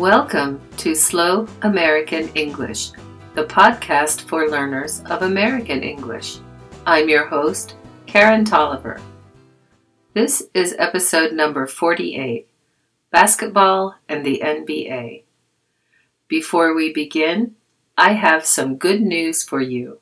Welcome to Slow American English, the podcast for learners of American English. I'm your host, Karen Tolliver. This is episode number 48 Basketball and the NBA. Before we begin, I have some good news for you.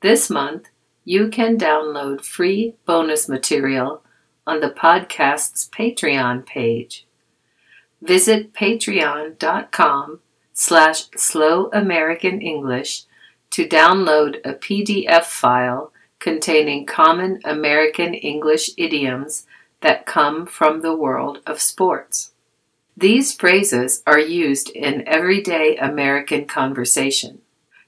This month, you can download free bonus material on the podcast's Patreon page. Visit patreon.com slash slow American English to download a PDF file containing common American English idioms that come from the world of sports. These phrases are used in everyday American conversation.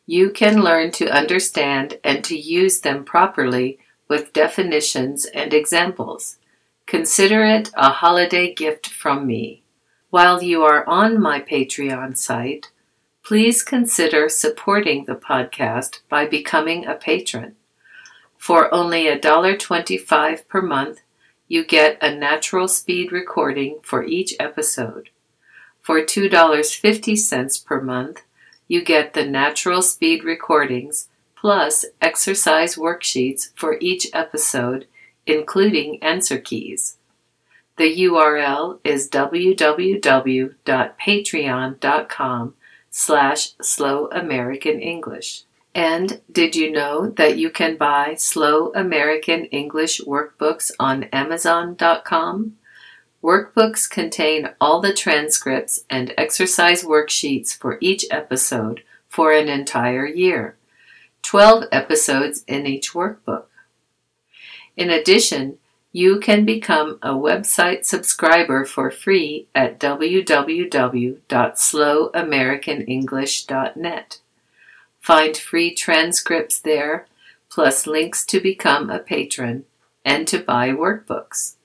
You can learn to understand and to use them properly with definitions and examples. Consider it a holiday gift from me. While you are on my Patreon site, please consider supporting the podcast by becoming a patron. For only $1.25 per month, you get a natural speed recording for each episode. For $2.50 per month, you get the natural speed recordings plus exercise worksheets for each episode, including answer keys. The URL is www.patreon.com slash slow American English. And did you know that you can buy Slow American English workbooks on Amazon.com? Workbooks contain all the transcripts and exercise worksheets for each episode for an entire year, 12 episodes in each workbook. In addition, you can become a website subscriber for free at www.slowamericanenglish.net. Find free transcripts there, plus links to become a patron and to buy workbooks.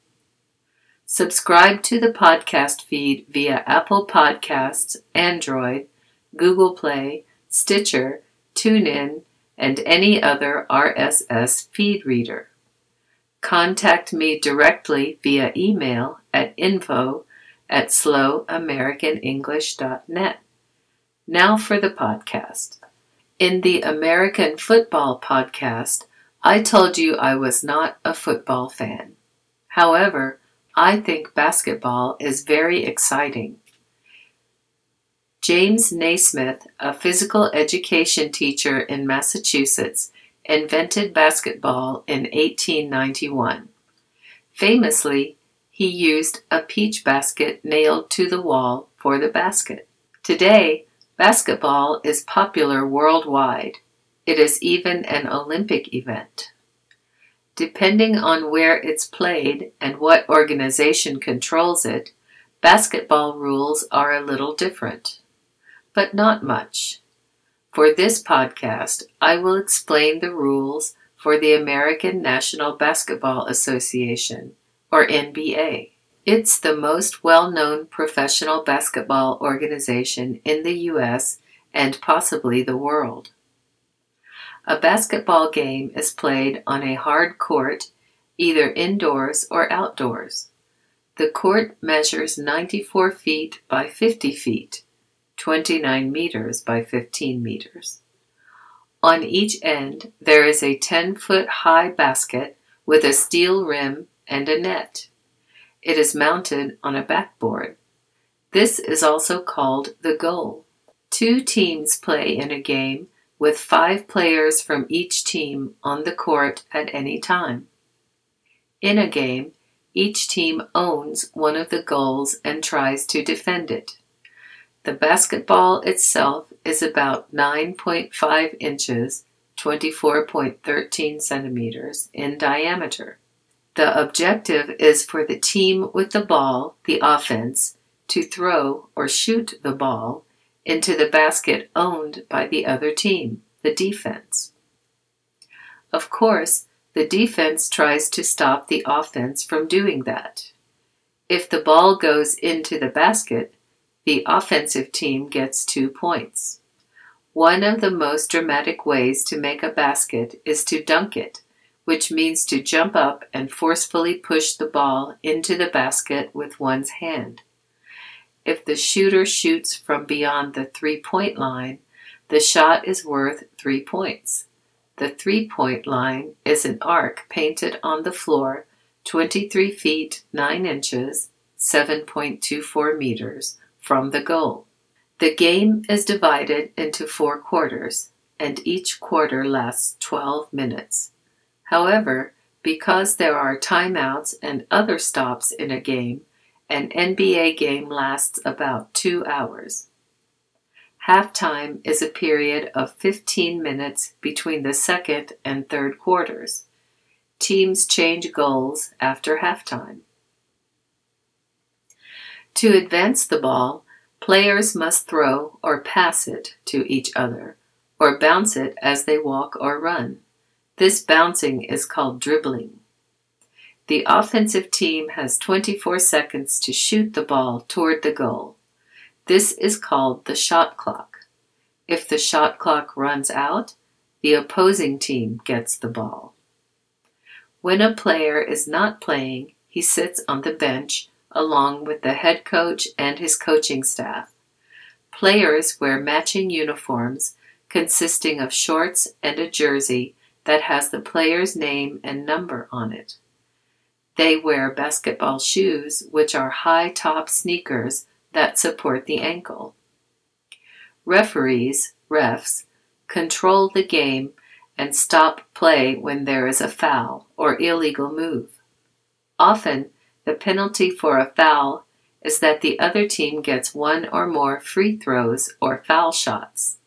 Subscribe to the podcast feed via Apple Podcasts, Android, Google Play, Stitcher, TuneIn, and any other RSS feed reader. Contact me directly via email at info at slowamericanenglish.net. Now for the podcast. In the American Football Podcast, I told you I was not a football fan. However, I think basketball is very exciting. James Naismith, a physical education teacher in Massachusetts, invented basketball in 1891. Famously, he used a peach basket nailed to the wall for the basket. Today, basketball is popular worldwide. It is even an Olympic event. Depending on where it's played and what organization controls it, basketball rules are a little different. But not much. For this podcast, I will explain the rules for the American National Basketball Association, or NBA. It's the most well known professional basketball organization in the U.S. and possibly the world. A basketball game is played on a hard court, either indoors or outdoors. The court measures 94 feet by 50 feet, 29 meters by 15 meters. On each end, there is a 10 foot high basket with a steel rim and a net. It is mounted on a backboard. This is also called the goal. Two teams play in a game with five players from each team on the court at any time. In a game, each team owns one of the goals and tries to defend it. The basketball itself is about 9.5 inches, 24.13 centimeters, in diameter. The objective is for the team with the ball, the offense, to throw or shoot the ball into the basket owned by the other team, the defense. Of course, the defense tries to stop the offense from doing that. If the ball goes into the basket, the offensive team gets two points. One of the most dramatic ways to make a basket is to dunk it, which means to jump up and forcefully push the ball into the basket with one's hand. If the shooter shoots from beyond the three point line, the shot is worth three points. The three point line is an arc painted on the floor 23 feet 9 inches, 7.24 meters, from the goal. The game is divided into four quarters, and each quarter lasts 12 minutes. However, because there are timeouts and other stops in a game, an NBA game lasts about two hours. Halftime is a period of 15 minutes between the second and third quarters. Teams change goals after halftime. To advance the ball, players must throw or pass it to each other, or bounce it as they walk or run. This bouncing is called dribbling. The offensive team has 24 seconds to shoot the ball toward the goal. This is called the shot clock. If the shot clock runs out, the opposing team gets the ball. When a player is not playing, he sits on the bench along with the head coach and his coaching staff. Players wear matching uniforms consisting of shorts and a jersey that has the player's name and number on it. They wear basketball shoes, which are high top sneakers that support the ankle. Referees, refs, control the game and stop play when there is a foul or illegal move. Often, the penalty for a foul is that the other team gets one or more free throws or foul shots.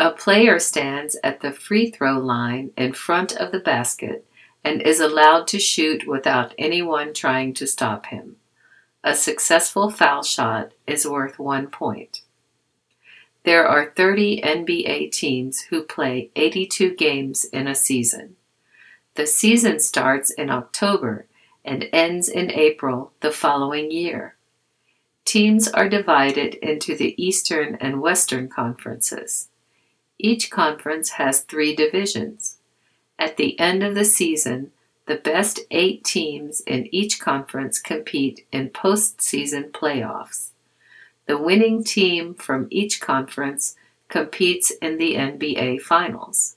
A player stands at the free throw line in front of the basket and is allowed to shoot without anyone trying to stop him. A successful foul shot is worth one point. There are 30 NBA teams who play 82 games in a season. The season starts in October and ends in April the following year. Teams are divided into the Eastern and Western conferences. Each conference has three divisions. At the end of the season, the best eight teams in each conference compete in postseason playoffs. The winning team from each conference competes in the NBA Finals.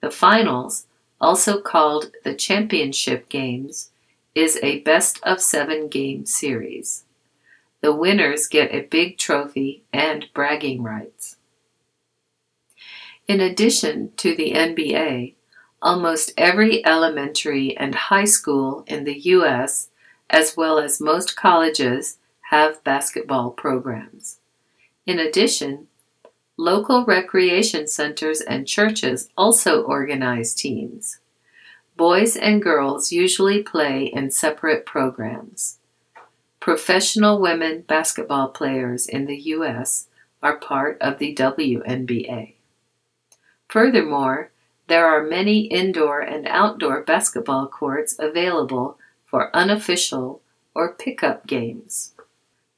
The Finals, also called the Championship Games, is a best of seven game series. The winners get a big trophy and bragging rights. In addition to the NBA, Almost every elementary and high school in the U.S., as well as most colleges, have basketball programs. In addition, local recreation centers and churches also organize teams. Boys and girls usually play in separate programs. Professional women basketball players in the U.S. are part of the WNBA. Furthermore, there are many indoor and outdoor basketball courts available for unofficial or pickup games.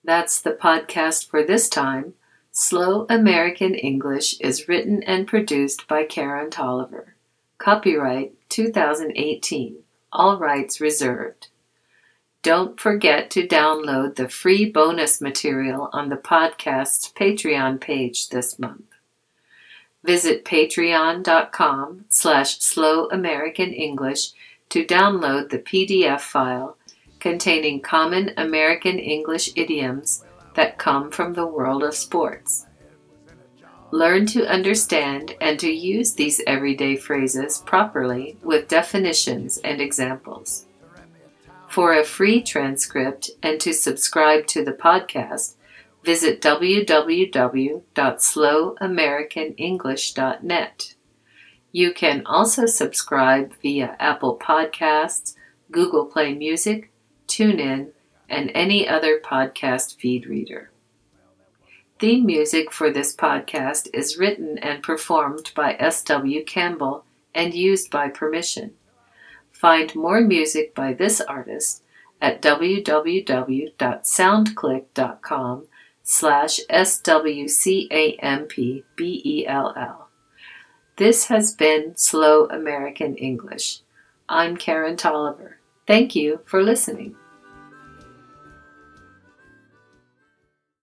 That's the podcast for this time. Slow American English is written and produced by Karen Tolliver. Copyright 2018. All rights reserved. Don't forget to download the free bonus material on the podcast's Patreon page this month. Visit patreon.com slash slowamericanenglish to download the PDF file containing common American English idioms that come from the world of sports. Learn to understand and to use these everyday phrases properly with definitions and examples. For a free transcript and to subscribe to the podcast, Visit www.slowamericanenglish.net. You can also subscribe via Apple Podcasts, Google Play Music, TuneIn, and any other podcast feed reader. Theme music for this podcast is written and performed by S.W. Campbell and used by permission. Find more music by this artist at www.soundclick.com slash S-W-C-A-M-P-B-E-L-L. This has been Slow American English. I'm Karen Tolliver. Thank you for listening.